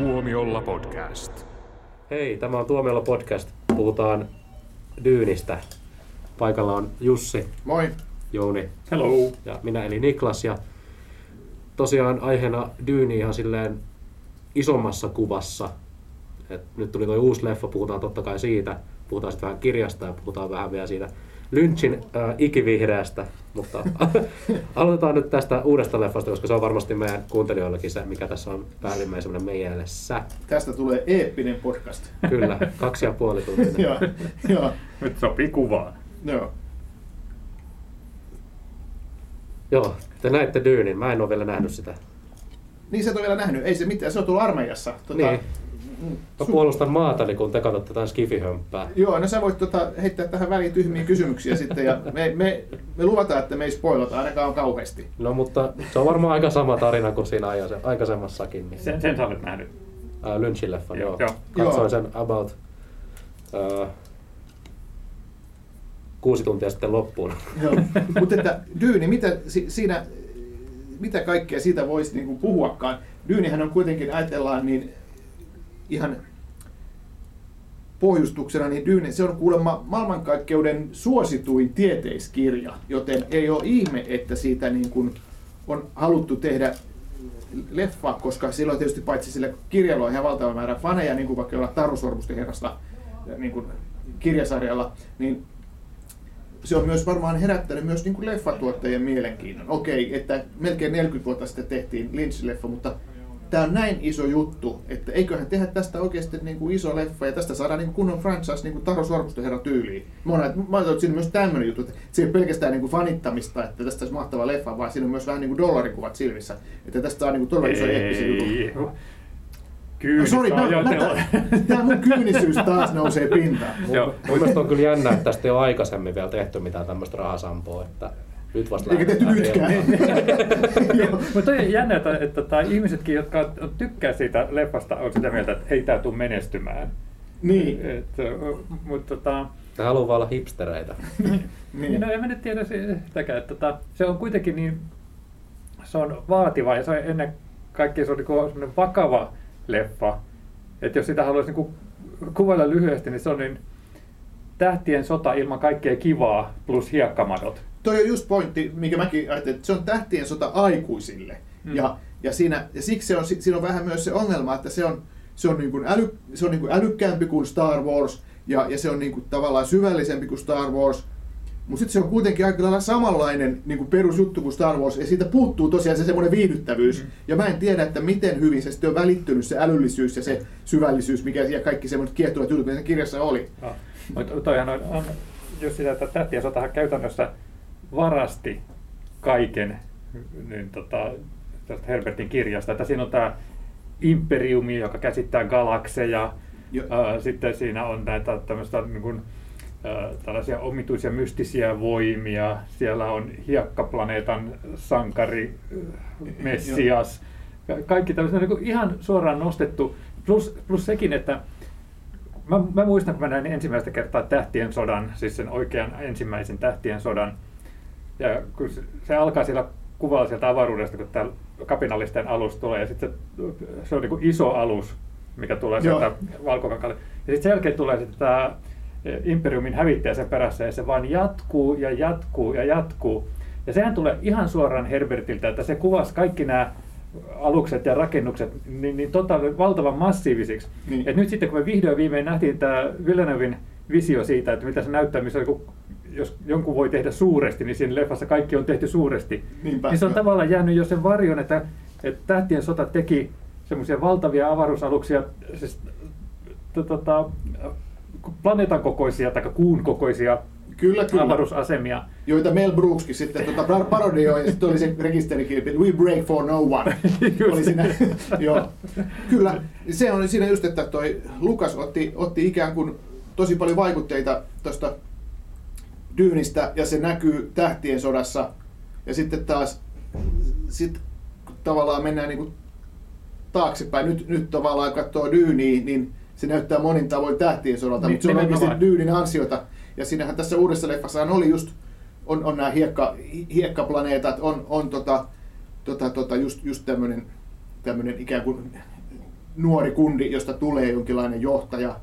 Tuomiolla podcast. Hei, tämä on Tuomiolla podcast. Puhutaan Dyynistä. Paikalla on Jussi, Moi. Jouni Hello. ja minä eli Niklas. Ja tosiaan aiheena Dyyni ihan silleen isommassa kuvassa. Et nyt tuli tuo uusi leffa, puhutaan totta kai siitä. Puhutaan sitten vähän kirjasta ja puhutaan vähän vielä siitä Lynchin äh, ikivihreästä. Mutta aloitetaan nyt tästä uudesta leffasta, koska se on varmasti meidän kuuntelijoillekin se, mikä tässä on päällimmäisenä mielessä. Tästä tulee eeppinen podcast. Kyllä, kaksi ja puoli tuntia. joo, joo, Nyt sopii kuvaan. joo. Joo, te näitte Dyynin. Mä en ole vielä nähnyt sitä. Niin sä et ole vielä nähnyt. Ei se mitään, se on tullut armeijassa. Tota, Niin. Mä puolustan maatani, kun te katsotte jotain skifihömppää. Joo, no sä voit tota, heittää tähän väliin tyhmiä kysymyksiä sitten ja me, me, me luvataan, että me ei spoilata ainakaan kauheasti. No mutta se on varmaan aika sama tarina kuin siinä aikaise- aikaisemmassakin. Niin. Sen, sen sä olet nähnyt. Ää, Lynchin leffan, joo. Joo. Katsoin Joo. sen about ää, kuusi tuntia sitten loppuun. Joo. Mutta että Dyyni, mitä, si, siinä, mitä kaikkea siitä voisi niinku puhuakaan? Dyynihän on kuitenkin, ajatellaan, niin ihan pohjustuksena, niin Dyyni, se on kuulemma maailmankaikkeuden suosituin tieteiskirja, joten ei ole ihme, että siitä niin kuin on haluttu tehdä leffa, koska silloin tietysti paitsi sille kirjalla on ihan valtava määrä faneja, niin kuin vaikka olla Taru Sormusten herrasta niin kuin kirjasarjalla, niin se on myös varmaan herättänyt myös niin kuin leffatuottajien mielenkiinnon. Okei, että melkein 40 vuotta sitten tehtiin Lynch-leffa, mutta tämä on näin iso juttu, että eiköhän tehdä tästä oikeasti niin kuin iso leffa ja tästä saadaan niin kuin kunnon franchise niin kuin Taro Sormusten herran tyyliin. Mä oon, mä oon että siinä on myös tämmöinen juttu, että se ei ole pelkästään niin kuin fanittamista, että tästä olisi mahtava leffa, vaan siinä on myös vähän niin kuin dollarikuvat silmissä, että tästä saa niin kuin todella iso eeppisen jutun. No, Kyynistä sorry, mä, mä, jo tämä mun kyynisyys taas nousee pintaan. Joo. Mun mielestä on kyllä jännä, että tästä ei ole aikaisemmin vielä tehty mitään tämmöistä rahasampoa, että nyt vasta Eikä tehty nytkään. Mutta toi on jännä, että, että tai ihmisetkin, jotka tykkää siitä leffasta, on sitä mieltä, että ei tämä tule menestymään. Niin. Et, mutta tota, Ne haluaa vaan olla hipstereitä. Niin. No en mä nyt tiedä sitäkään, että tota, se on kuitenkin niin, se on vaativa ja se on ennen kaikkea se on semmoinen vakava leffa. Että jos sitä haluaisi niinku kuvailla lyhyesti, niin se on niin tähtien sota ilman kaikkea kivaa plus hiekkamadot. Toi on just pointti, mikä mäkin ajattelin, että se on tähtien sota aikuisille. Mm. Ja, ja, siinä, ja siksi se on, si- siinä on vähän myös se ongelma, että se on, se on, niin kuin äly, se on niin kuin älykkäämpi kuin Star Wars, ja, ja se on niin kuin tavallaan syvällisempi kuin Star Wars, mutta sitten se on kuitenkin aika lailla samanlainen niin kuin perusjuttu kuin Star Wars, ja siitä puuttuu tosiaan se semmoinen viihdyttävyys. Mm. Ja mä en tiedä, että miten hyvin se sitten on välittynyt se älyllisyys ja se syvällisyys, mikä ja kaikki semmoiset kiehtuvat jutut, mitä kirjassa oli. No. Mutta toihan on, on just sitä, että tähtien sotahan käytännössä varasti kaiken niin tota, tästä Herbertin kirjasta. Että siinä on tämä imperiumi, joka käsittää galakseja. Jo. Ää, sitten siinä on näitä tämmöistä niin kuin, ää, tällaisia omituisia mystisiä voimia. Siellä on hiekkaplaneetan sankari, Messias. Ka- Kaikki tämmöistä niin kuin ihan suoraan nostettu. Plus, plus sekin, että Mä, mä muistan, kun mä näin ensimmäistä kertaa Tähtien sodan, siis sen oikean ensimmäisen Tähtien sodan. Ja kun se, alkaa siellä kuvalla sieltä avaruudesta, kun tämä kapinallisten alus tulee, ja sitten se, se on niin kuin iso alus, mikä tulee Joo. sieltä valkokakalle. Ja sitten sen jälkeen tulee sitten tämä Imperiumin hävittäjä sen perässä, ja se vaan jatkuu ja jatkuu ja jatkuu. Ja sehän tulee ihan suoraan Herbertiltä, että se kuvasi kaikki nämä alukset ja rakennukset niin, niin tota, valtavan massiivisiksi. Niin. Et nyt sitten kun me vihdoin viimein nähtiin tämä Villeneuven visio siitä, että mitä se näyttää, missä kun, jos jonkun voi tehdä suuresti, niin siinä leffassa kaikki on tehty suuresti. Niinpä, niin se on joo. tavallaan jäänyt jo sen varjon, että, että Tähtien sota teki semmoisia valtavia avaruusaluksia, siis, to- tota, planeetan kokoisia tai kuun kokoisia Kyllä, kyllä. avaruusasemia. joita Mel Brookskin sitten tota par- parodioi, ja sitten oli se rekisterikilpi, We break for no one. Oli siinä, joo. Kyllä, se on siinä just, että toi Lukas otti, otti ikään kuin tosi paljon vaikutteita tuosta Dyynistä, ja se näkyy Tähtien sodassa, ja sitten taas sit, tavallaan mennään niin kuin taaksepäin, nyt, nyt tavallaan katsoo Dyyniä, niin se näyttää monin tavoin Tähtien sodalta, Ni- mutta se on oikeasti. Dyynin ansiota. Ja siinähän tässä uudessa leffassa oli just, on, on nämä hiekka, hiekkaplaneetat, on, on tota, tota, tota, just, just tämmöinen tämmönen ikään kuin nuori kundi, josta tulee jonkinlainen johtaja,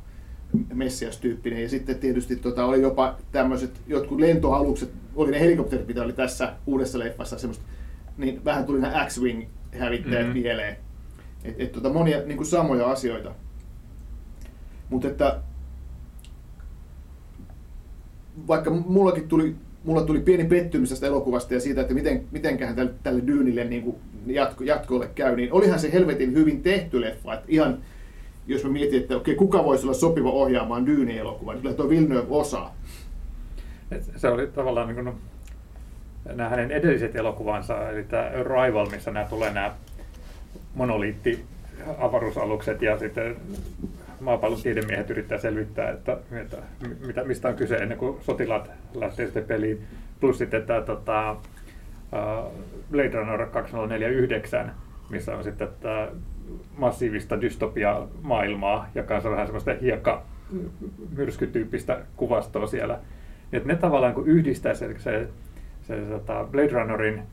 Messias-tyyppinen. Ja sitten tietysti tota, oli jopa tämmöiset jotkut lentoalukset, oli ne helikopterit, mitä oli tässä uudessa leffassa, semmoista, niin vähän tuli nämä X-Wing hävittäjät mm-hmm. mieleen. Et, et, tota, monia niin kuin samoja asioita. Mutta että vaikka mullakin tuli, mulla tuli pieni pettymys tästä elokuvasta ja siitä, että miten, mitenköhän tälle, tälle Dyynille niin kuin jatko, jatkolle käy, niin olihan se helvetin hyvin tehty leffa. Että ihan, jos mä mietin, että okei, kuka voisi olla sopiva ohjaamaan Dyyni-elokuvan, niin kyllä tuo Villeneuve osaa. Se oli tavallaan niin kuin, nämä hänen edelliset elokuvansa, eli tämä Arrival, missä nämä tulee nämä monoliitti avaruusalukset ja sitten maapallon tiedemiehet yrittää selvittää, että, että mitä, mistä on kyse ennen kuin sotilaat lähtee sitten peliin. Plus sitten tämä tota, Blade Runner 2049, missä on sitten tämä massiivista dystopia-maailmaa ja kanssa vähän semmoista hiekka myrskytyyppistä kuvastoa siellä. Että ne tavallaan kun yhdistää se, se, se, se tota Blade Runnerin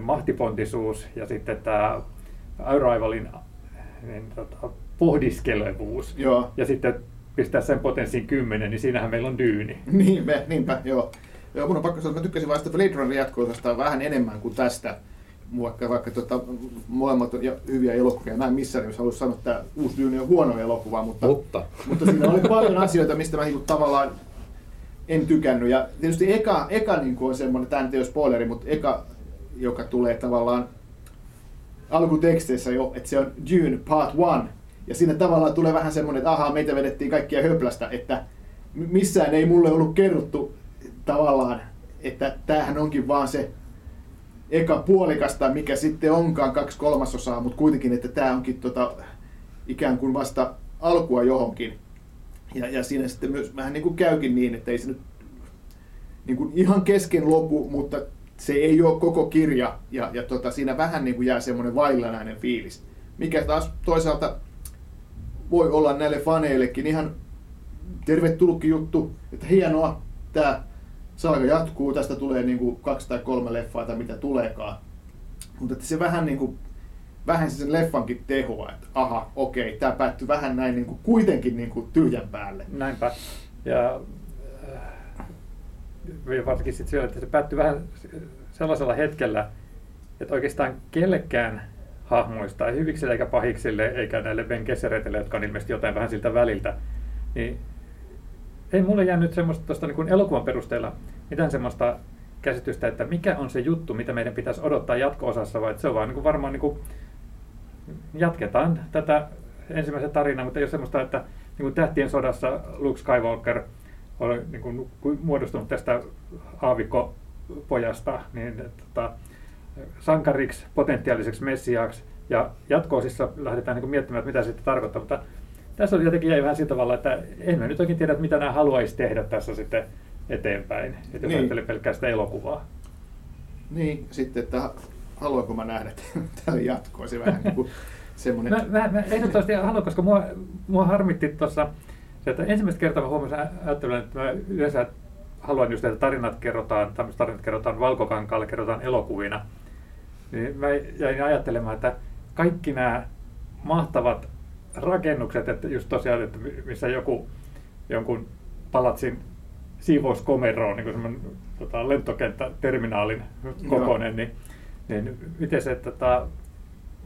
mahtipontisuus ja sitten tämä Arrivalin niin, tota, pohdiskelevuus joo. ja sitten pistää sen potenssiin kymmenen, niin siinähän meillä on dyyni. Niinpä, niinpä joo. Joo, mun on pakko sanoa, että mä tykkäsin vasta Blade Runner jatko vähän enemmän kuin tästä. Vaikka, vaikka tota, molemmat on hyviä elokuvia. Mä en missään nimessä halua sanoa, että uusi Dyyni on huono elokuva, mutta, mutta. mutta siinä oli paljon asioita, mistä mä niin tavallaan en tykännyt. Ja tietysti eka, eka niin on semmoinen, tämä nyt ei ole spoileri, mutta eka, joka tulee tavallaan alkuteksteissä jo, että se on Dune Part 1. Ja siinä tavallaan tulee vähän semmoinen, että ahaa, meitä vedettiin kaikkia höplästä, että missään ei mulle ollut kerrottu tavallaan, että tämähän onkin vaan se eka puolikasta, mikä sitten onkaan kaksi kolmasosaa, mutta kuitenkin, että tämä onkin tota, ikään kuin vasta alkua johonkin. Ja, ja siinä sitten myös vähän niin kuin käykin niin, että ei se nyt niin kuin ihan kesken lopu, mutta se ei ole koko kirja ja, ja tota, siinä vähän niin kuin jää semmoinen vaillanainen fiilis. Mikä taas toisaalta voi olla näille faneillekin ihan tervetullutkin juttu, että hienoa, tämä saaga jatkuu, tästä tulee niin kuin kaksi tai kolme leffaa tai mitä tuleekaan. Mutta että se vähän niin kuin vähän sen leffankin tehoa, että aha, okei, tämä päättyi vähän näin niin kuin, kuitenkin niin kuin tyhjän päälle. Näinpä. Ja ja varsinkin sitten siellä, että se päättyi vähän sellaisella hetkellä, että oikeastaan kellekään hahmoista, ei hyviksille eikä pahiksille, eikä näille Ben Gesseretille, jotka on ilmeisesti jotain vähän siltä väliltä, niin ei mulle jäänyt semmoista tuosta niin elokuvan perusteella mitään semmoista käsitystä, että mikä on se juttu, mitä meidän pitäisi odottaa jatko-osassa, vai että se on vaan niin kuin varmaan niin kuin jatketaan tätä ensimmäisen tarinaa, mutta ei ole semmoista, että niin kuin Tähtien sodassa Luke Skywalker – olen niin kuin, muodostunut tästä aavikkopojasta niin, tota, sankariksi, potentiaaliseksi messiaaksi, ja jatko-osissa lähdetään niin kuin miettimään, että mitä se sitten tarkoittaa, mutta tässä oli jotenkin jäi vähän sillä tavalla, että en mä nyt oikein tiedä, mitä nämä haluaisi tehdä tässä sitten eteenpäin, että jos niin. ajattelee pelkkää sitä elokuvaa. Niin, sitten, että haluanko mä nähdä tälle jatkoa, vähän niin kuin semmoinen... Mä, mä, mä ehdottomasti haluan, koska mua, mua harmitti tuossa se, että ensimmäistä kertaa mä huomasin ajattelen, että mä yleensä haluan just, että tarinat kerrotaan, tämmöiset tarinat kerrotaan valkokankaalla, kerrotaan elokuvina. Niin mä jäin ajattelemaan, että kaikki nämä mahtavat rakennukset, että just tosiaan, että missä joku jonkun palatsin siivouskomeroon, on niin semmoinen tota, lentokenttäterminaalin kokoinen, niin, niin miten se, että, tota,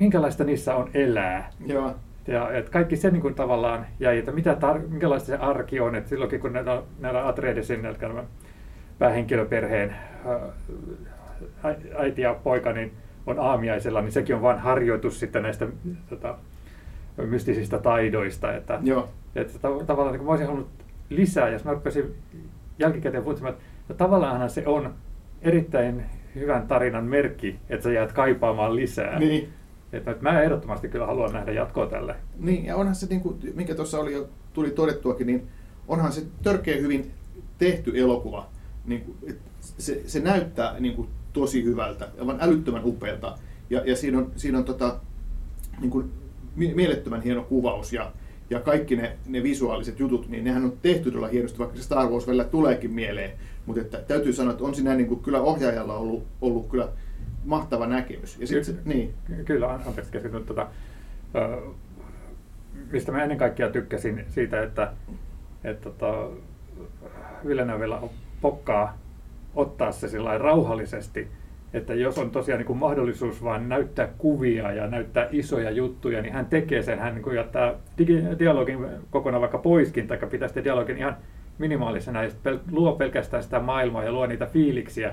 minkälaista niissä on elää? Joo. Ja että kaikki se niin kuin tavallaan jäi, että mitä tar- minkälaista se arki on, että silloinkin kun näillä, näillä Atreidesin, eli päähenkilöperheen ää, äiti ja poika niin on aamiaisella, niin sekin on vain harjoitus sitten näistä tota, mystisistä taidoista. Että, Joo. että tavallaan niin mä olisin halunnut lisää, jos mä rupesin jälkikäteen puhumaan, että tavallaan se on erittäin hyvän tarinan merkki, että sä jäät kaipaamaan lisää. Niin. Että mä ehdottomasti kyllä haluan nähdä jatkoa tälle. Niin, ja onhan se, niin kuin, mikä tuossa oli jo, tuli todettuakin, niin onhan se törkeä hyvin tehty elokuva. Niin kuin, se, se näyttää niin kuin, tosi hyvältä, aivan älyttömän upealta. Ja, ja siinä on, siinä on tota, niin kuin, mielettömän hieno kuvaus ja, ja kaikki ne, ne visuaaliset jutut, niin nehän on tehty todella hienosti, vaikka se Star Wars välillä tuleekin mieleen. Mutta että, täytyy sanoa, että on siinä niin kuin, kyllä ohjaajalla ollut, ollut kyllä mahtava näkemys. Ja sit, Ky- niin. Kyllä, anteeksi keskityn. Tuota, mistä mä ennen kaikkea tykkäsin siitä, että, että tota, Villeneuvella on pokkaa ottaa se sillä rauhallisesti, että jos on tosiaan niin kuin mahdollisuus vain näyttää kuvia ja näyttää isoja juttuja, niin hän tekee sen, hän niin jättää dialogin kokonaan vaikka poiskin, tai pitää sitä dialogin ihan minimaalisena ja luo pelkästään sitä maailmaa ja luo niitä fiiliksiä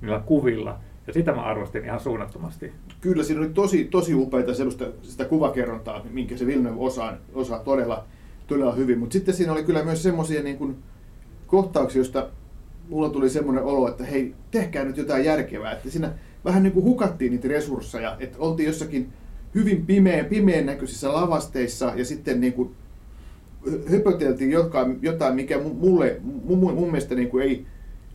niillä kuvilla. Ja sitä mä arvostin ihan suunnattomasti. Kyllä, siinä oli tosi, tosi upeita sellaista, sitä kuvakerrontaa, minkä se Villeneuve osaa, osaa todella, todella hyvin. Mutta sitten siinä oli kyllä myös semmoisia niin kohtauksia, joista mulla tuli semmoinen olo, että hei, tehkää nyt jotain järkevää. Että siinä vähän niin kuin hukattiin niitä resursseja, että oltiin jossakin hyvin pimeän, pimeän näköisissä lavasteissa ja sitten niin kuin höpöteltiin jotain, jotain mikä mulle, mun, mun mielestä niin kuin ei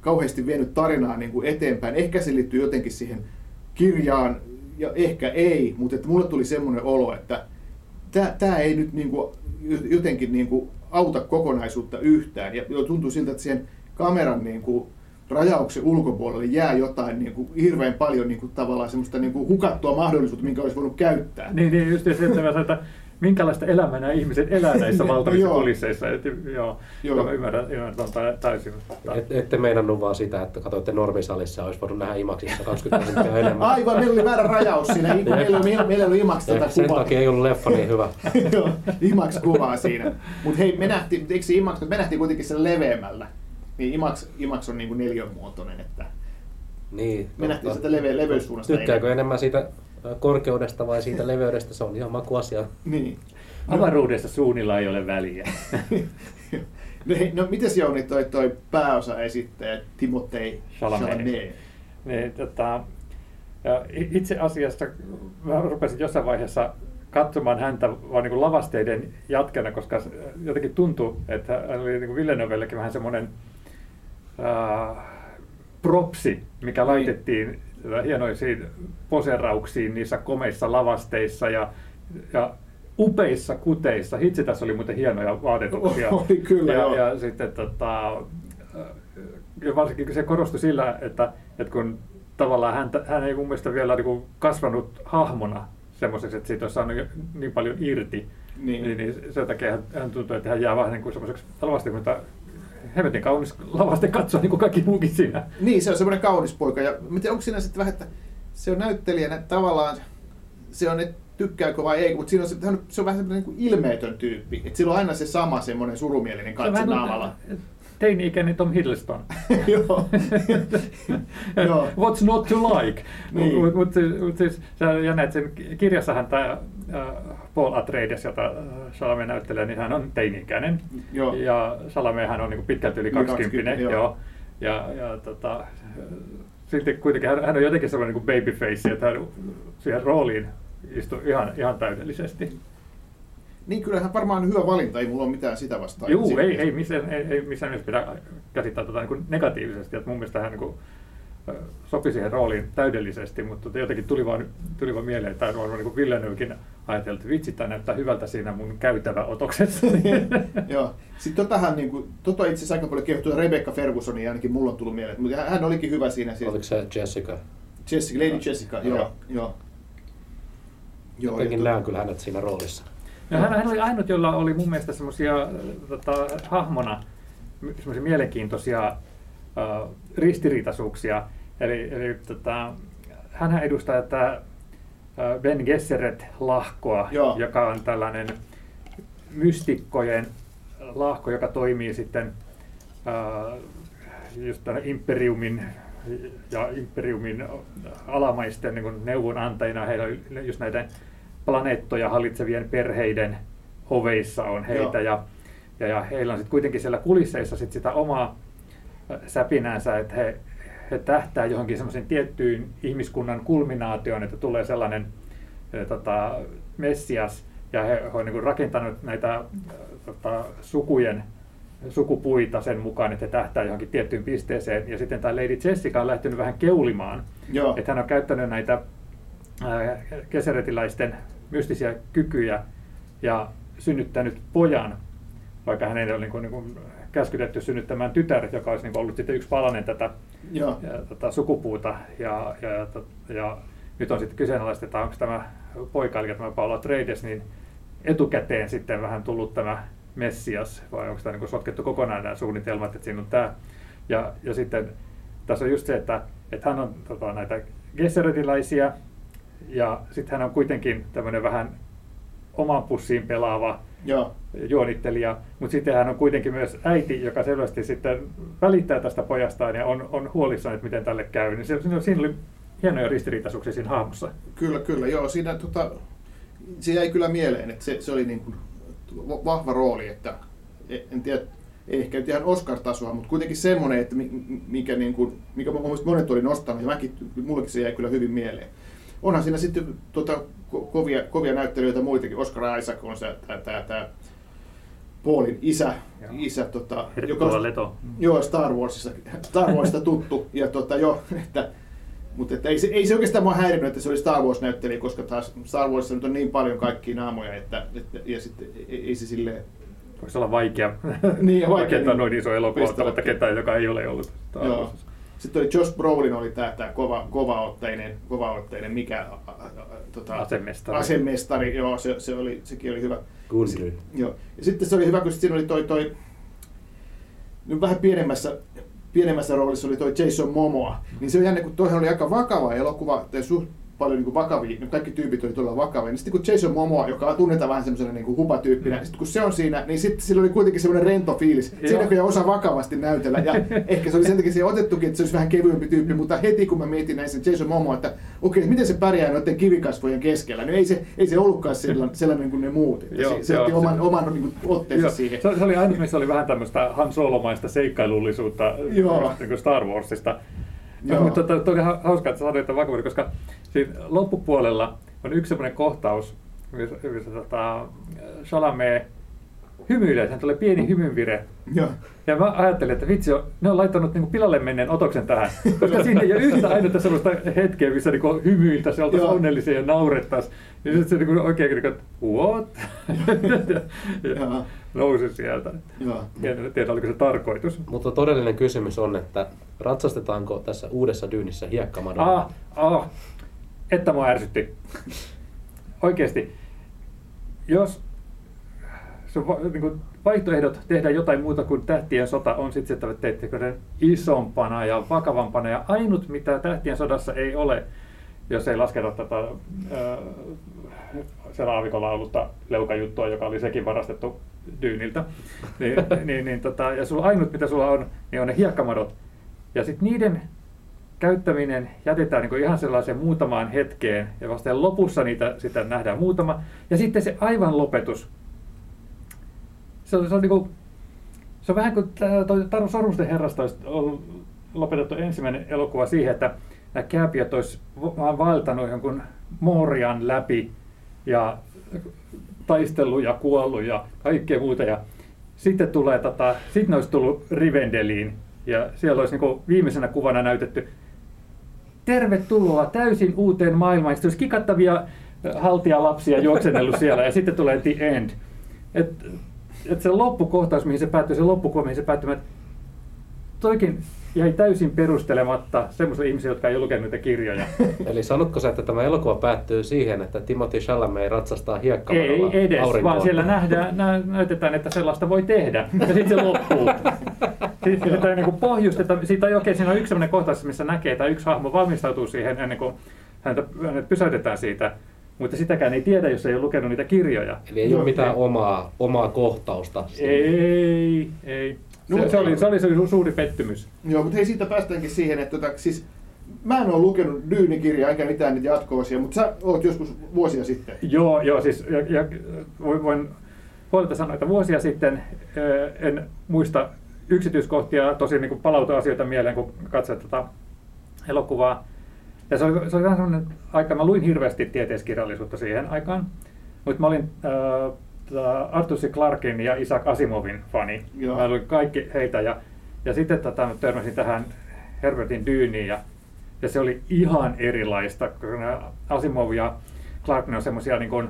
kauheasti vienyt tarinaa niin kuin eteenpäin. Ehkä se liittyy jotenkin siihen kirjaan ja ehkä ei, mutta että mulle tuli semmoinen olo, että tämä ei nyt niin kuin, jotenkin niin kuin auta kokonaisuutta yhtään. Ja tuntuu siltä, että siihen kameran niin kuin, rajauksen ulkopuolelle jää jotain niin kuin, hirveän paljon niin kuin, tavallaan semmoista niin kuin, hukattua mahdollisuutta, minkä olisi voinut käyttää. Niin, niin just se, että minkälaista elämää nämä ihmiset elää näissä valtavissa kulisseissa. Et, joo, joo. ymmärrän, ymmärrän täysin. Et, ette meinannut vaan sitä, että katsoitte normisalissa, olisi voinut nähdä imaksissa 20 prosenttia enemmän. Aivan, meillä oli väärä rajaus siinä. Meillä, meillä, meillä oli imaks tätä Sen kuvaa. takia ei ollut leffa niin hyvä. joo, imaks kuvaa siinä. Mutta hei, me nähtiin, eikö imaks, me nähtiin kuitenkin sen leveämmällä. Niin imaks, imaks on niin kuin neljönmuotoinen, että niin, me nähtiin sitä leve, leveyssuunnasta. Tykkääkö enemmän siitä korkeudesta vai siitä leveydestä, se on ihan makuasia. Niin. Avaruudessa suunnilla ei ole väliä. no, no mites Jouni toi, toi pääosa esittäjä Timotei Chalamet? Niin, tota, itse asiassa mä rupesin jossain vaiheessa katsomaan häntä vaan niin kuin lavasteiden jatkena, koska jotenkin tuntui, että hän oli niin Villenovellekin vähän semmoinen äh, propsi, mikä niin. laitettiin hienoisiin poserauksiin niissä komeissa lavasteissa ja, ja upeissa kuteissa. Hitsi tässä oli muuten hienoja vaatetuksia. Oli kyllä, ja, ja sitten tota, ja varsinkin se korostui sillä, että, että kun tavallaan hän, hän ei mun mielestä vielä niin kasvanut hahmona semmoiseksi, että siitä olisi saanut niin paljon irti, niin, niin, niin sen takia hän, hän tuntui, että hän jää vähän niin kuin semmoiseksi lavasti, mutta hemmetin kaunis lavaste katsoa niin kuin kaikki muukin siinä. Niin, se on semmoinen kaunis poika. Ja tiedän, onko siinä sitten vähän, että se on näyttelijänä tavallaan, se on, että tykkääkö vai ei, mutta siinä on, se, se on vähän semmoinen niin ilmeetön tyyppi. Että sillä on aina se sama semmoinen surumielinen katse naamalla. Teini-ikäinen Tom Hiddleston. Joo. What's not to like? Niin. Mutta mut, mut siis, ja näet sen kirjassahan tämä Paul Atreides, jota Salame näyttelee, niin hän on teini-ikäinen. Joo. Ja Salamehan on niin pitkälti yli 20. 20 joo. joo. Ja, ja tota, sitten kuitenkin hän, hän on jotenkin sellainen niin babyface, että hän siihen rooliin istuu ihan, ihan täydellisesti. Niin kyllähän varmaan hyvä valinta, ei mulla ole mitään sitä vastaan. Joo, ei, ei, missään, ei, ei missään nimessä pidä käsittää tätä niin negatiivisesti. Että mun mielestä hän niin kuin, sopi siihen rooliin täydellisesti, mutta tota jotenkin tuli vaan, tuli vaan mieleen, että tämä on niin Villeneuvekin ajateltu, että vitsi, tämä näyttää hyvältä siinä mun käytävä otoksessa. Joo. Sitten totahan, niin kuin, tota itse asiassa aika paljon kehuttua Rebecca Fergusonia, ainakin mulla on tullut mieleen, mutta hän olikin hyvä siinä. Siis. Oliko se Jessica? Jessica, Lady Jessica, joo. joo. joo. Jotenkin näen kyllä hänet siinä roolissa. No, hän, hän oli ainut, jolla oli mun mielestä semmoisia tota, hahmona semmoisia mielenkiintoisia uh, ristiriitaisuuksia. Eli, eli tota, hän edustaa tätä Ben Gesseret-lahkoa, Joo. joka on tällainen mystikkojen lahko, joka toimii sitten uh, just imperiumin ja imperiumin alamaisten niin neuvonantajina. Heillä on just näiden planeettoja hallitsevien perheiden oveissa on heitä ja, ja, ja heillä on sitten kuitenkin siellä kulisseissa sit sitä omaa säpinäänsä, että he, he tähtää johonkin semmoisen tiettyyn ihmiskunnan kulminaatioon, että tulee sellainen tota, messias ja he, he on niin rakentanut näitä tota, sukujen sukupuita sen mukaan, että he tähtää johonkin tiettyyn pisteeseen. Ja sitten tämä Lady Jessica on lähtenyt vähän keulimaan. Joo. Että hän on käyttänyt näitä keseretiläisten mystisiä kykyjä ja synnyttänyt pojan, vaikka hän ei ole niin kuin, niin kuin käskytetty synnyttämään tytär, joka olisi niin kuin ollut sitten yksi palanen tätä, ja, tätä sukupuuta. Ja, ja, ja, ja nyt on sitten kyseenalaista, että onko tämä poika, eli tämä Paula Trades, niin etukäteen sitten vähän tullut tämä Messias, vai onko tämä niin sotkettu kokonaan nämä suunnitelmat, että siinä on tämä. Ja, ja sitten tässä on just se, että, että hän on tota, näitä gesseretiläisiä, ja sitten hän on kuitenkin tämmöinen vähän oman pussiin pelaava Joo. juonittelija, mutta sitten hän on kuitenkin myös äiti, joka selvästi sitten välittää tästä pojastaan ja on, on huolissaan, että miten tälle käy. Niin se, siinä oli hienoja ristiriitaisuuksia siinä hahmossa. Kyllä, kyllä. Joo, siinä tota, se jäi kyllä mieleen, että se, se oli niin kuin vahva rooli, että en tiedä, ei ehkä nyt ihan Oscar-tasoa, mutta kuitenkin semmoinen, että mikä, niin kuin, mikä monet oli nostanut, ja mäkin, mullekin se jäi kyllä hyvin mieleen. Onhan siinä sitten tota, kovia, kovia näyttelijöitä muitakin. Oscar Isaac on se, tämä, tämä Paulin isä, joo. isä tota, joka on, Leto. Joo, Star Warsista, Star Warsista tuttu. ja tota, jo, että, mutta että ei, se, ei se oikeastaan mua häirinyt, että se oli Star Wars-näyttelijä, koska taas Star Warsissa nyt on niin paljon kaikkia naamoja, että, että ja sitten ei, ei se silleen... Voisi olla vaikea, niin, vaikea niin, noin iso elokuva, että ketään, joka ei ole ollut Star Joo. Sitten oli Josh Brolin oli tämä, tämä kova, kovaotteinen, kovaotteinen, mikä tota, asemestari. asemestari. joo, se, se oli, sekin oli hyvä. Gundry. Joo. Ja sitten se oli hyvä, kun siinä oli toi, toi nyt vähän pienemmässä, pienemmässä roolissa oli toi Jason Momoa, niin se on jännä, kun toihan oli aika vakava elokuva, tai suht paljon niin vakavia, niin kaikki tyypit oli todella vakavia. Niin sitten kun Jason Momoa, joka tunnetaan vähän semmoisena niin hupatyyppinä, mm. sitten kun se on siinä, niin sitten sillä oli kuitenkin semmoinen rento fiilis. Joo. Siinä kun osaa vakavasti näytellä. Ja ehkä se oli sen takia se otettukin, että se olisi vähän kevyempi tyyppi, mutta heti kun mä mietin näin sen Jason Momoa, että okei, okay, miten se pärjää noiden kivikasvojen keskellä, niin ei se, ei se ollutkaan sellainen, sellainen kuin ne muut. Joo, se, se otti oman, oman niin kuin, otteensa siihen. Se, se oli aina, missä oli vähän tämmöistä Han Solomaista seikkailullisuutta Joo. Niin Star Warsista. Joo. Mutta to, oli hauskaa, että sanoit vakavuuden, koska siinä loppupuolella on yksi semmoinen kohtaus, missä, missä tota, Chalamet hymyilee, hän tulee pieni hymynvire. Joo. Ja mä ajattelin, että vitsi, ne on laittanut niin pilalle menneen otoksen tähän, koska siinä ei ole yhtä ainutta sellaista hetkeä, missä niin hymyiltä, oltaisiin onnellisia ja naurettaisiin. Ja sitten se niin oikein niin että what? ja nousi sieltä. Joo. En tiedä, oliko se tarkoitus. Mutta todellinen kysymys on, että ratsastetaanko tässä uudessa dyynissä hiekkamadolla? Ah, ah, että mua ärsytti. Oikeasti, jos se niin kuin vaihtoehdot tehdä jotain muuta kuin tähtien sota on sitten että teettekö sen isompana ja vakavampana. Ja ainut, mitä tähtien sodassa ei ole, jos ei lasketa tätä äh, se raavikolla ollutta leukajuttua, joka oli sekin varastettu dyyniltä, niin, niin, niin tota, ja sulla ainut, mitä sulla on, niin on ne hiekkamadot. Ja sitten niiden käyttäminen jätetään niin ihan sellaiseen muutamaan hetkeen, ja vasta lopussa niitä sitä nähdään muutama. Ja sitten se aivan lopetus, se on, se on, niin kuin, se on vähän kuin Taru Sormusten herrasta olisi lopetettu ensimmäinen elokuva siihen, että nämä kääpiöt olisi vaan vaeltanut jonkun Morian läpi ja taistellut ja kuollut ja kaikkea muuta. Ja sitten tulee, tota, sitten olisi tullut Rivendeliin ja siellä olisi niin viimeisenä kuvana näytetty tervetuloa täysin uuteen maailmaan. Sitten olisi kikattavia haltijalapsia juoksennellut siellä ja sitten tulee The End. Et että se loppukohtaus, mihin se päättyy, se loppukuva, mihin se päättyy, että toikin jäi täysin perustelematta semmoisille ihmisille, jotka ei ole lukenut niitä kirjoja. Eli sanotko sä, että tämä elokuva päättyy siihen, että Timothy Chalamet ratsastaa hiekkamadalla Ei edes, aurinkoon. vaan siellä nähdään, nä, näytetään, että sellaista voi tehdä. Ja sitten se loppuu. Sitten sitä niin kuin pohjusteta, siitä oikein, siinä on yksi sellainen kohtaus, missä näkee, että yksi hahmo valmistautuu siihen ennen kuin häntä, hänet pysäytetään siitä mutta sitäkään ei tiedä, jos ei ole lukenut niitä kirjoja. Eli ei no, ole mitään ei. omaa, omaa kohtausta. Ei, ei. No, se, se, oli, se oli se suuri pettymys. Joo, mutta hei, siitä päästäänkin siihen, että tota, siis, mä en ole lukenut Dyyni-kirjaa eikä mitään niitä jatkoosia, mutta sä oot joskus vuosia sitten. Joo, joo siis ja, ja voin huolta sanoa, että vuosia sitten en muista yksityiskohtia, tosi niin palauta asioita mieleen, kun katsoin tätä elokuvaa. Ja se oli, se oli vähän sellainen aika, mä luin hirveästi tieteiskirjallisuutta siihen aikaan, mutta mä olin äh, Arthur C. Clarkin ja Isaac Asimovin fani. Joo. Mä luin kaikki heitä ja, ja sitten tota, törmäsin tähän Herbertin Dyyniin ja, ja se oli ihan erilaista, koska Asimov ja Clark ne on semmoisia niin kuin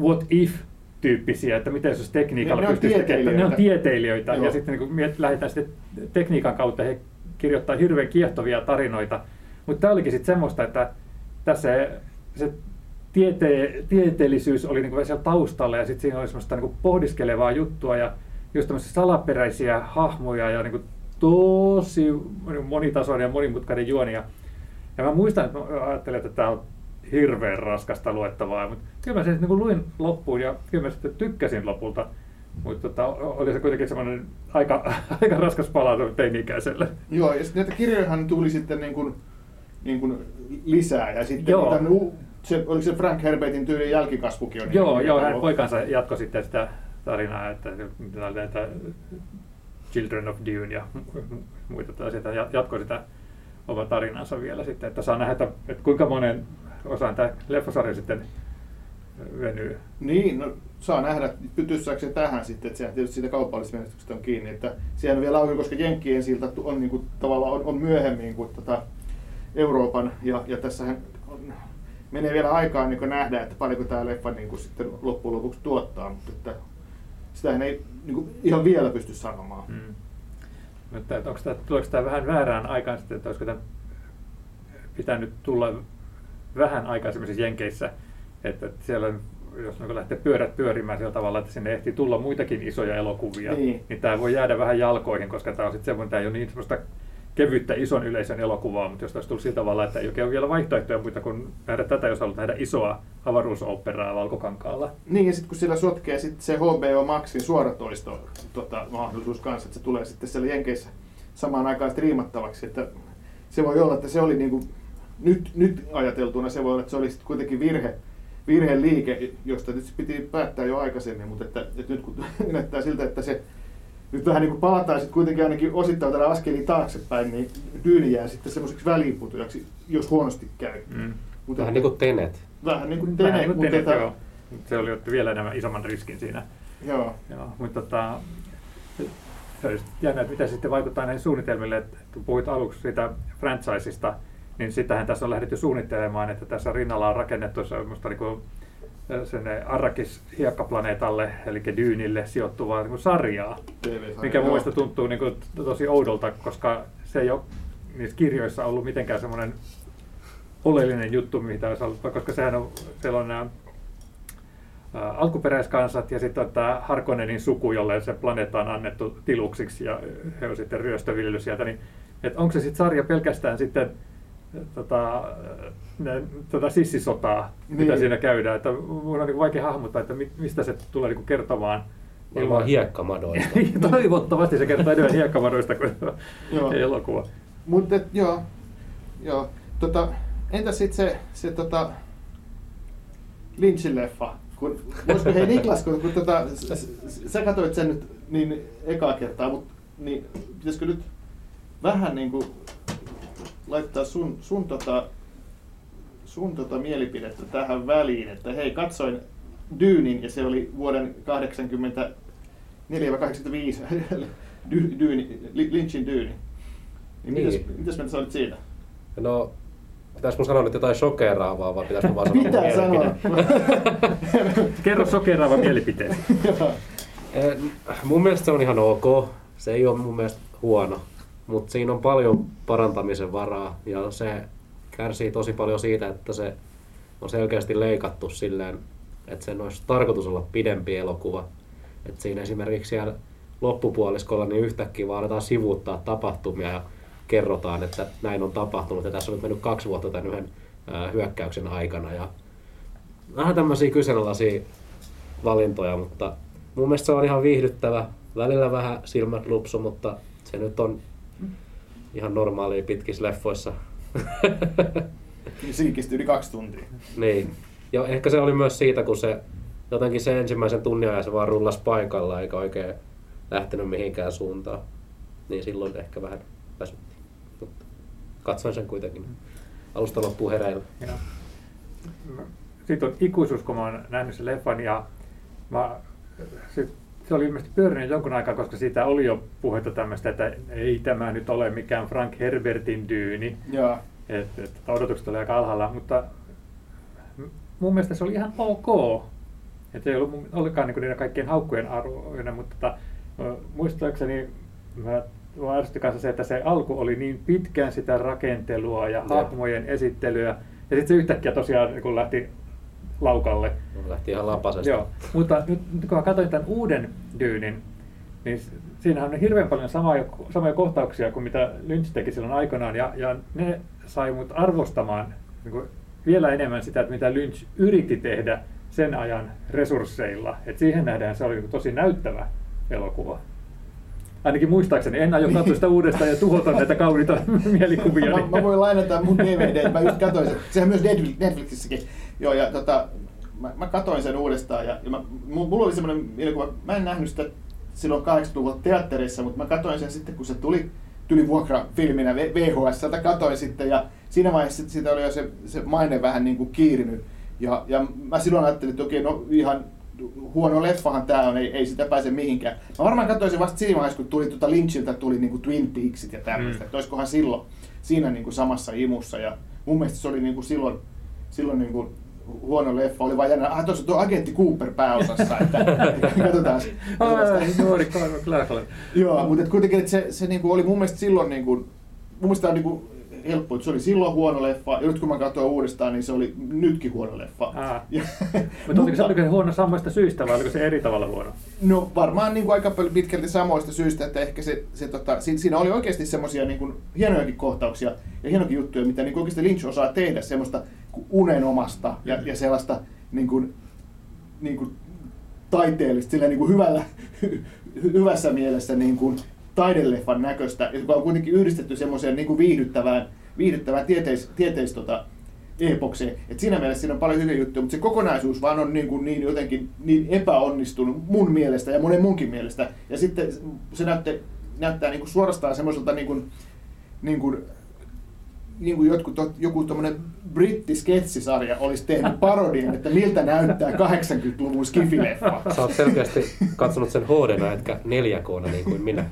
what if tyyppisiä, että miten jos tekniikalla ne, pystyisi tekemään. Ne on tieteilijöitä Joo. ja sitten niin kun lähdetään sitten tekniikan kautta, he kirjoittaa hirveän kiehtovia tarinoita, mutta tämä olikin sitten semmoista, että tässä se tiete, tieteellisyys oli niin kuin siellä taustalla ja sitten siinä oli semmoista niin kuin pohdiskelevaa juttua ja just tämmöisiä salaperäisiä hahmoja ja niin kuin tosi monitasoinen ja monimutkainen juoni. Ja, ja mä muistan, että mä ajattelin, että tämä on hirveän raskasta luettavaa, mutta kyllä mä sen niin kuin luin loppuun ja kyllä mä sitten tykkäsin lopulta. Mutta tota, oli se kuitenkin semmoinen aika, aika raskas palautus teini-ikäiselle. Joo, ja sitten näitä kirjojahan tuli sitten niin kuin, niin kuin lisää, ja sitten Joo. niitä, se, oliko se Frank Herbertin tyylin jälkikasvukin on? Joo, niin- joo, hän poikansa jatkoi sitten sitä tarinaa, että näitä Children of Dune ja muita tällaisia, ja jatkoi sitä oma tarinansa vielä sitten, että saa nähdä, että, että kuinka monen osaan tämä leffasarja sitten venyy. Niin, no saa nähdä, pytyssääkö se tähän sitten, että sehän tietysti siitä kaupallisesta menestyksestä on kiinni, että siellä vielä on, koska Jenkkien siltä on niin kuin, tavallaan on, on myöhemmin kuin tota Euroopan, ja, ja tässähän on, menee vielä aikaa niin kuin nähdä, että paljonko tämä leffa niin kuin sitten loppujen lopuksi tuottaa, mutta että sitähän ei niin kuin, ihan vielä pysty sanomaan. Mm. Mutta että onko tämä, tuleeko tämä vähän väärään aikaan sitten, että olisiko tämä pitänyt tulla vähän aikaisemmin Jenkeissä, että että siellä jos niin lähtee pyörät pyörimään sillä tavalla, että sinne ehtii tulla muitakin isoja elokuvia, Niin. niin tämä voi jäädä vähän jalkoihin, koska tämä on sitten semmoinen, tämä ei ole niin semmoista kevyttä ison yleisön elokuvaa, mutta jos olisi tullut sillä tavalla, että ei ole vielä vaihtoehtoja muita kuin nähdä tätä, jos haluat nähdä isoa avaruusoperaa Valkokankaalla. Niin, ja sitten kun sillä sotkee sit se HBO Maxin suoratoisto tota, mahdollisuus kanssa, että se tulee sitten siellä Jenkeissä samaan aikaan striimattavaksi, että se voi olla, että se oli niinku, nyt, nyt ajateltuna, se voi olla, että se oli sit kuitenkin virhe, virheliike, josta nyt piti päättää jo aikaisemmin, mutta että, että nyt kun näyttää siltä, että se nyt vähän niin kuin palataan sitten kuitenkin ainakin osittain tällä askeliin taaksepäin, niin Dyyni jää sitten semmoiseksi väliinputojaksi, jos huonosti käy. Mm. Mutta Vähän niin kuin Tenet. vähän niin kuin Vähän Tenet, niin kuin mutta Tenet, että- joo. Se oli otti vielä enemmän isomman riskin siinä. joo. Joo, mutta tota, se olisi jännä, että mitä sitten vaikuttaa näihin suunnitelmille, että kun puhuit aluksi siitä franchisesta, niin sitähän tässä on lähdetty suunnittelemaan, että tässä rinnalla on rakennettu semmoista niin kuin sinne Arrakis hiekkaplaneetalle, eli Dyynille sijoittuvaa niin sarjaa, TV-sarja, mikä mun mielestä tuntuu niin kuin tosi oudolta, koska se ei ole niissä kirjoissa ollut mitenkään semmoinen oleellinen juttu, mitä olisi ollut, koska sehän on, siellä on nämä ää, alkuperäiskansat ja sitten tämä Harkonnenin suku, jolle se planeetta on annettu tiluksiksi ja he on sitten ryöstöviljellyt sieltä, niin onko se sitten sarja pelkästään sitten tota, ne, tota sissisotaa, niin. mitä siinä käydään, että mun on niin vaikea hahmottaa, että mi- mistä se tulee niin kertomaan. Varmaan hiekkamadoista. Toivottavasti se kertoo enemmän hiekkavaroista kuin Joo. elokuva. Mutta et, joo, joo. Tota, entä sitten se, se tota, Lynchin leffa? Kun, voisiko, hei Niklas, kun, kun tota, sä katsoit sen nyt niin ekaa kertaa, mutta niin, pitäisikö nyt vähän niin kuin laittaa sun, sun, tota, sun tota mielipidettä tähän väliin, että hei, katsoin Dyynin ja se oli vuoden 84 vai 85 Dy- Dyyni, Li- Lynchin Dyyni. Niin, Niin. Mitäs, mitäs mieltä sä olit siitä? No, pitäisikö mun sanoa nyt jotain shokeraavaa vai pitäisikö vaan sanoa Pitää mun sanoa. Kerro sokeraava mielipiteesi. Joo. Eh, Mun mielestä se on ihan ok. Se ei ole mun mielestä huono. Mutta siinä on paljon parantamisen varaa. Ja se kärsii tosi paljon siitä, että se on selkeästi leikattu silleen, että sen olisi tarkoitus olla pidempi elokuva. Että siinä esimerkiksi siellä loppupuoliskolla niin yhtäkkiä vaan aletaan sivuuttaa tapahtumia ja kerrotaan, että näin on tapahtunut. Ja tässä on nyt mennyt kaksi vuotta tämän yhden hyökkäyksen aikana. Ja vähän tämmöisiä kyseenalaisia valintoja, mutta mun mielestä se on ihan viihdyttävä. Välillä vähän silmät lupsu, mutta se nyt on ihan normaalia pitkissä leffoissa. Siikisti yli kaksi tuntia. niin. Ja ehkä se oli myös siitä, kun se jotenkin se ensimmäisen tunnin ajan se vaan rullas paikalla eikä oikein lähtenyt mihinkään suuntaan. Niin silloin ehkä vähän väsytti. Mutta katsoin sen kuitenkin alusta loppuun hereillä. Joo. Sitten on ikuisuus, kun mä oon nähnyt sen leffan ja mä, se, se oli ilmeisesti pyörinyt jonkun aikaa, koska siitä oli jo puhetta tämmöistä, että ei tämä nyt ole mikään Frank Herbertin dyyni, Joo. että et, odotukset oli aika alhaalla, mutta mun mielestä se oli ihan ok. Että ei ollut mun- ollenkaan niin niiden kaikkien haukkujen arvoinen, mutta tota, muistaakseni mä ärsytti kanssa se, että se alku oli niin pitkään sitä rakentelua ja hahmojen esittelyä. Ja sitten se yhtäkkiä tosiaan niin kun lähti laukalle. Lähti ihan lapasesta. Joo, mutta nyt, nyt kun mä katsoin tämän uuden Dyynin, niin s- siinähän on hirveän paljon samoja, samoja kohtauksia kuin mitä Lynch teki silloin aikanaan, ja, ja ne sai mut arvostamaan niin kuin vielä enemmän sitä, että mitä Lynch yritti tehdä sen ajan resursseilla. Et siihen nähdään se oli tosi näyttävä elokuva. Ainakin muistaakseni, en aio katsoa sitä uudestaan ja tuhota näitä kauniita mielikuvia. Mä, mä voin lainata mun DVD, mä just katsoin sen. Sehän myös Netflix- Netflixissäkin. Joo, ja tota, mä, mä katsoin sen uudestaan ja, ja mä, mu- mulla oli semmoinen mielikuva, mä en nähnyt sitä silloin 80-luvulla teatterissa, mutta mä katsoin sen sitten, kun se tuli, tuli vuokrafilminä VHS, katsoin sitten ja siinä vaiheessa siitä oli jo se, se maine vähän niin kuin kiirinyt. Ja, ja mä silloin ajattelin, että okei, no ihan huono leffahan tää on, ei, ei sitä pääse mihinkään. Mä varmaan katsoin sen vasta siinä vaiheessa, kun tuli tuota Lynchiltä tuli niinku Twin Peaksit ja tämmöistä, Mm. että olisikohan silloin siinä niinku samassa imussa. Ja mun mielestä se oli niinku silloin, silloin niinku huono leffa. Oli vaan jännä, ah tuossa tuo agentti Cooper pääosassa, että katsotaan. Ai, nuori Carl McLachlan. Joo, mutta et kuitenkin että se, se niinku oli mun mielestä silloin, niinku, mun mielestä on niinku helppo, että se oli silloin huono leffa, ja nyt kun mä katsoin uudestaan, niin se oli nytkin huono leffa. Ja, Mutta oliko se, oliko se huono samoista syistä vai oliko se eri tavalla huono? No varmaan niin kuin aika pitkälti samoista syistä, että ehkä se, se tota, si- siinä oli oikeasti semmoisia niin kuin, hienojakin kohtauksia ja hienojakin juttuja, mitä niin kuin oikeasti Lynch osaa tehdä, semmoista unenomasta ja, ja sellaista niin kuin, niin kuin, taiteellista, sillä niin kuin hyvällä, hy, hyvässä mielessä niin kuin, taideleffan näköistä, joka on kuitenkin yhdistetty semmoiseen niin kuin viihdyttävään, viihdyttävään tieteis, tieteis tota, epokseen. Et siinä mielessä siinä on paljon hyviä juttuja, mutta se kokonaisuus vaan on niin, kuin niin jotenkin niin epäonnistunut mun mielestä ja monen munkin mielestä. Ja sitten se näyttää, näyttää niin kuin suorastaan semmoiselta niin kuin, niin kuin, niin kuin jotkut, joku tuommoinen britti-sketsisarja olisi tehnyt parodian, että miltä näyttää 80-luvun skifileffa. Sä oot selkeästi katsonut sen hd etkä 4 k niin kuin minä.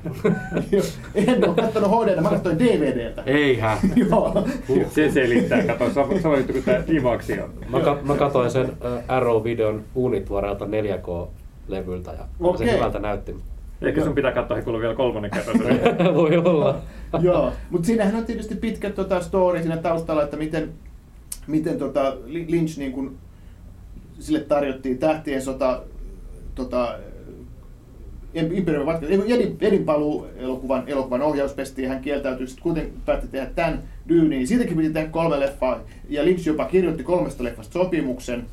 en ole katsonut HD, mä katsoin DVDltä. Eihän. Joo. Se selittää, kato, sama, sama juttu kuin tämä Imaxi on. Mä, ka- mä katsoin sen äh, Arrow-videon uunituoreelta 4K-levyltä ja Okei. se hyvältä näytti. Ehkä sun pitää katsoa kuuluu vielä kolmannen kerran. Voi olla. Joo, mutta siinähän on tietysti pitkä tota, story siinä taustalla, että miten, miten tota, Lynch niin kun, sille tarjottiin tähtien sota, tota, Imperiumin vatka, ei, kun Edin, Edin paluu elokuvan, elokuvan ohjauspesti ja hän kieltäytyi sitten kuitenkin päätti tehdä tämän dyyniin. Siitäkin piti tehdä kolme leffaa ja Lynch jopa kirjoitti kolmesta leffasta sopimuksen,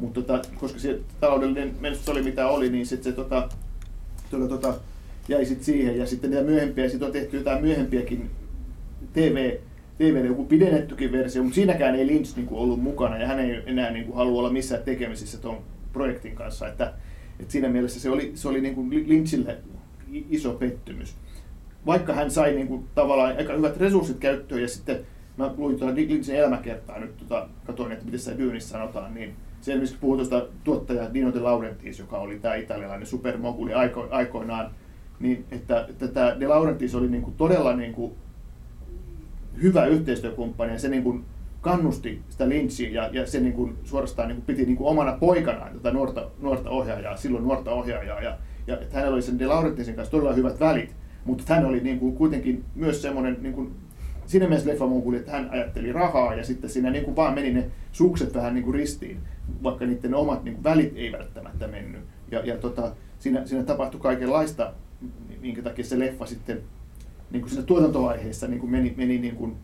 mutta tota, koska se taloudellinen menestys oli mitä oli, niin sitten se tota, tuolla, tota, jäi sit siihen. Ja sitten niitä myöhempiä, sitten on tehty jotain myöhempiäkin TV, TV joku pidennettykin versio, mutta siinäkään ei Lynch niin kuin, ollut mukana ja hän ei enää niin kuin, halua olla missään tekemisissä tuon projektin kanssa. Että, että siinä mielessä se oli, se oli niin kuin Lynchille iso pettymys. Vaikka hän sai niin kuin, tavallaan aika hyvät resurssit käyttöön ja sitten mä luin tuota Lynchin elämäkertaa nyt, tota, katsoin, että miten se Dynissä sanotaan, niin se esimerkiksi puhuu tuosta tuottaja Dino De Laurentiis, joka oli tämä italialainen supermoguli aiko, aikoinaan, niin että, että tämä De Laurentiis oli niin kuin todella niin kuin hyvä yhteistyökumppani ja se niin kuin kannusti sitä Lynchia ja, ja se niin kuin suorastaan niin kuin piti niin kuin omana poikanaan tätä nuorta, nuorta ohjaajaa, silloin nuorta ohjaajaa. Ja, ja että hänellä oli sen De Laurentiisin kanssa todella hyvät välit, mutta hän oli niin kuin kuitenkin myös semmoinen niin kuin siinä mielessä leffamoguli, että hän ajatteli rahaa ja sitten siinä niin kuin vaan meni ne sukset vähän niin kuin ristiin, vaikka niiden omat niin kuin välit ei välttämättä mennyt. Ja, ja tota, siinä, siinä tapahtui kaikenlaista, minkä takia se leffa sitten niin kuin siinä tuotantovaiheessa niin kuin meni, meni niin kuin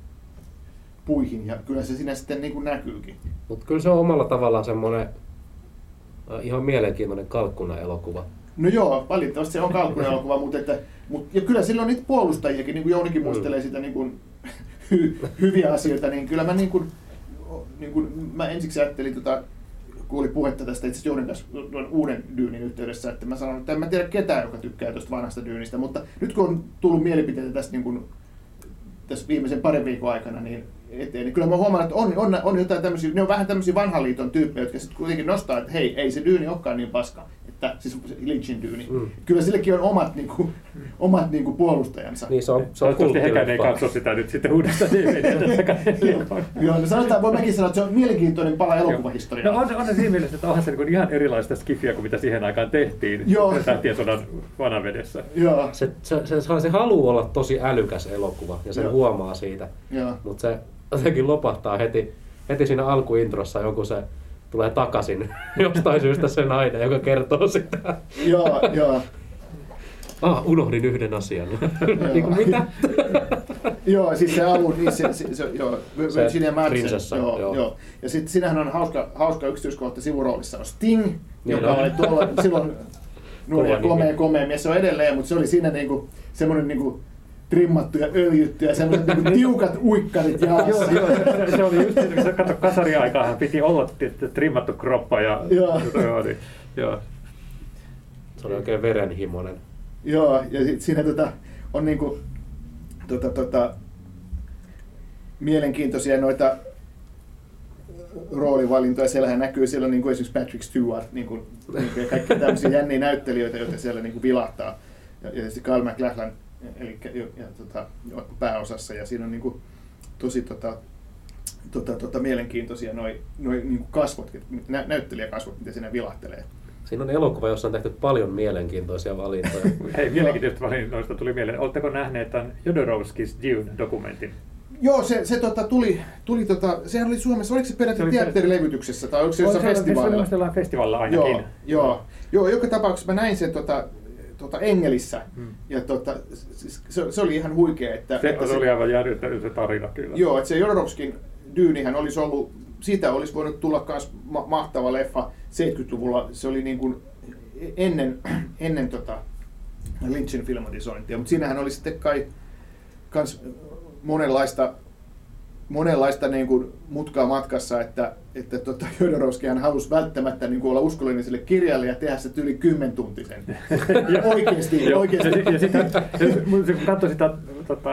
puihin ja kyllä se siinä sitten niin kuin näkyykin. Mutta kyllä se on omalla tavallaan semmoinen äh, ihan mielenkiintoinen kalkkuna-elokuva. No joo, valitettavasti se on kalkkunelokuva, mutta että, mut, ja kyllä sillä on niitä puolustajiakin, niin kuin Jounikin muistelee sitä niin kuin, hy, hyviä asioita, niin kyllä mä niin kuin, niin kuin, mä ensiksi ajattelin, tota, kun oli puhetta tästä itse Jounin kanssa uuden Dyynin yhteydessä, että mä sanoin, että en mä tiedä ketään, joka tykkää tuosta vanhasta Dyynistä, mutta nyt kun on tullut mielipiteitä tästä, niin kuin, tässä viimeisen parin viikon aikana, niin eteen, niin kyllä mä huomaan, että on, on, on jotain tämmöisiä, ne on vähän tämmöisiä vanhan liiton tyyppejä, jotka sitten kuitenkin nostaa, että hei, ei se Dyyni olekaan niin paska, että siis se Lynchin Dyyni. Mm. Kyllä sillekin on omat, niin kuin, omat niin kuin puolustajansa. Niin se on, se on Toivottavasti hekään ei katso sitä nyt sitten uudestaan DVDtä. Joo, no sanotaan, voi mäkin sanoa, että se on mielenkiintoinen pala elokuvahistoriaa. No on, on se siinä mielessä, että onhan se niin ihan erilaista skifiä kuin mitä siihen aikaan tehtiin Joo. tähtien sodan vanavedessä. Joo, Se, se, se, se haluaa olla tosi älykäs elokuva ja sen Joo. huomaa siitä. joo. Mutta se jotenkin lopahtaa heti, heti siinä alkuintrossa joku se tulee takaisin jostain syystä se nainen, joka kertoo sitä. joo, joo. Ah, unohdin yhden asian. niin kuin mitä? Joo, siis se alun, niin se, se, se joo, Virginia Madsen, prinsessa, joo, joo. joo. Ja sitten siinähän on hauska, hauska yksityiskohta sivuroolissa on Sting, Niin joka on. oli tuolla silloin nuori ja komea, komea mies, se on edelleen, mutta se oli siinä niinku semmoinen niinku trimmattu ja öljytty ja semmoiset niinku tiukat uikkarit Joo, jalassa. joo, se, se oli just se, kun sä katso kasariaikaa, hän piti olla trimmattu kroppa ja Joo. joo, niin, joo. Se oli oikein verenhimoinen. Joo, ja sit siinä tota, on niinku, tota, tota, mielenkiintoisia noita roolivalintoja. Siellähän näkyy siellä niin kuin esimerkiksi Patrick Stewart niin kuin, niin kuin, ja kaikki tämmöisiä jänniä näyttelijöitä, joita siellä niin kuin vilahtaa. Ja, ja tietysti Kyle MacLachlan eli, ja, ja, tota, pääosassa. Ja siinä on niin kuin, tosi tota, tota, tota, mielenkiintoisia noi, noi niin kuin kasvot, nä, näyttelijäkasvot, mitä siinä vilahtelee. Siinä on elokuva, jossa on tehty paljon mielenkiintoisia valintoja. Hei, mielenkiintoista valinnoista tuli mieleen. Oletteko nähneet tämän Jodorowskis Dune-dokumentin? Joo, se, se tota, tuli, tuli tota, sehän oli Suomessa, oliko se peräti teatterilevytyksessä tai oliko se jossain On se- Se festivaalilla? oli festivaalilla ainakin. Joo, joo, joo, joka tapauksessa mä näin sen tota, tota Engelissä Hmm. ja siis se, se, oli ihan huikea, että, Se, että se oli aivan järjetön se tarina kyllä. Joo, että se Jodorowskin Dyynihän olisi ollut, siitä olisi voinut tulla myös ma- mahtava leffa 70-luvulla. Se oli niin kuin ennen, ennen tota Lynchin filmatisointia, mutta siinähän oli sitten kai kans monenlaista, monenlaista niin kuin mutkaa matkassa, että, että tota, Jodorowskihan halusi välttämättä niin kuin olla uskollinen sille kirjalle ja tehdä se yli kymmentuntisen. oikeasti, oikeasti. Ja, se, kun katsoi sitä tota,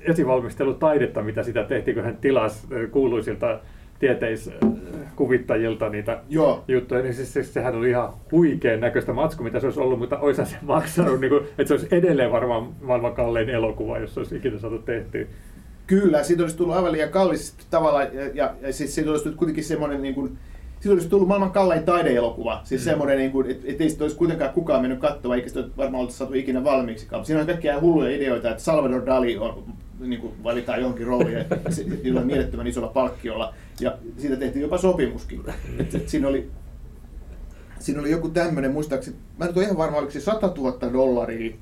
esivalmistelutaidetta, mitä sitä tehtiin, kun hän tilasi kuuluisilta tieteiskuvittajilta niitä Joo. juttuja, niin siis, siis sehän oli ihan huikean näköistä matsku, mitä se olisi ollut, mutta olisi se maksanut, niin kuin, että se olisi edelleen varmaan maailman kallein elokuva, jos se olisi ikinä saatu tehtyä. Kyllä, siitä olisi tullut aivan liian kallis tavalla, ja, ja, ja siis siitä olisi tullut kuitenkin semmoinen, niin kuin, siitä olisi tullut maailman kallein taideelokuva. Siis Mm. semmoinen, niin kuin, että et ei sitä olisi kuitenkaan kukaan mennyt katsomaan, eikä sitä varmaan olisi saatu ikinä valmiiksi. Siinä on kaikkia hulluja ideoita, että Salvador Dali on, niin kuin valitaan johonkin rooliin, jollain mielettömän isolla palkkiolla, ja siitä tehtiin jopa sopimuskin. Et, et siinä oli Siinä oli joku tämmöinen, muistaakseni, mä en ole ihan varma, oliko se 100 000 dollaria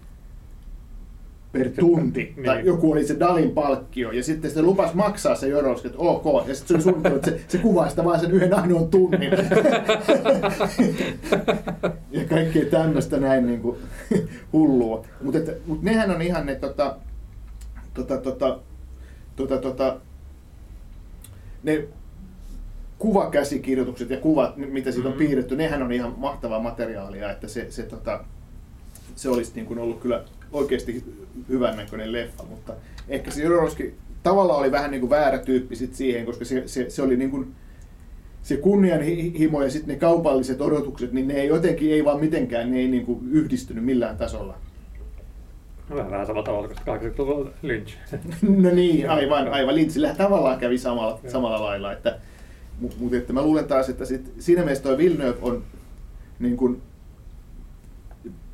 per tunti, Niin. tai joku oli se Dalin palkkio, ja sitten se lupas maksaa se Jorowski, että ok, ja sitten se oli suunnitellut, että se, se kuvaa sitä vain sen yhden ainoan tunnin. ja kaikkea tämmöistä näin niin kuin, hullua. Mutta mut nehän on ihan ne tota, tota, tota, tota, tota, ne kuvakäsikirjoitukset ja kuvat, mitä siitä on Mhm. piirretty, nehän on ihan mahtavaa materiaalia, että se, se, tota, se olisi niin kuin ollut kyllä oikeasti hyvän näköinen leffa, mutta ehkä se Jodorowsky tavallaan oli vähän niin kuin väärä tyyppi sit siihen, koska se, se, se oli niin kuin, se kunnianhimo ja sitten ne kaupalliset odotukset, niin ne ei jotenkin, ei vaan mitenkään, ne ei niin kuin yhdistynyt millään tasolla. Vähän, vähän samalla tavalla kuin 80-luvulla Lynch. No niin, aivan, aivan. Lynchillähän tavallaan kävi samalla, samalla lailla. Että, mutta mut, että mä luulen taas, että sit, siinä mielessä toi Villeneuve on niin kuin,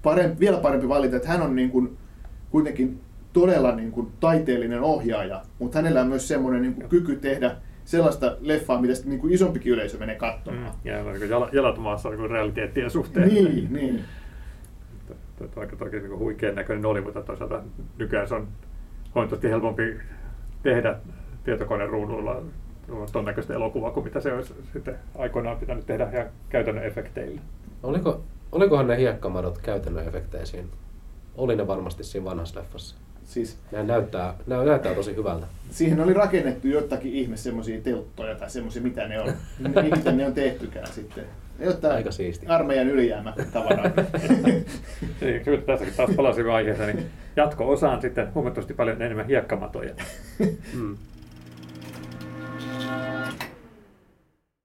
parempi, vielä parempi valinta, että hän on niin kuin, kuitenkin todella niin kuin, taiteellinen ohjaaja, mutta hänellä on myös semmoinen niin kuin, kyky tehdä sellaista leffaa, mitä sitten niin kuin isompikin yleisö menee Mm, katsomaan. ja niin jalat, jalat maassa niin realiteettien suhteen. Niin, niin. Aika toki niin huikean näköinen oli, mutta toisaalta nykyään se on huomattavasti helpompi tehdä tietokoneen ruudulla ton näköistä elokuvaa kuin mitä se olisi sitten aikoinaan pitänyt tehdä ihan käytännön efekteillä. Oliko, olikohan ne hiekkamadot käytännön efektejä siinä? Oli ne varmasti siinä vanhassa leffassa. Siis Ne näyttää, ne näyttää tosi hyvältä. siihen oli rakennettu jotakin ihme semmoisia telttoja tai semmoisia, mitä ne on. Mitä ne on tehtykään sitten. Jotain Aika siisti. armeijan ylijäämä tavaraa. Niin, kyllä tässäkin taas palasimme aiheeseen, niin jatko-osaan sitten huomattavasti paljon enemmän hiekkamatoja. Mm.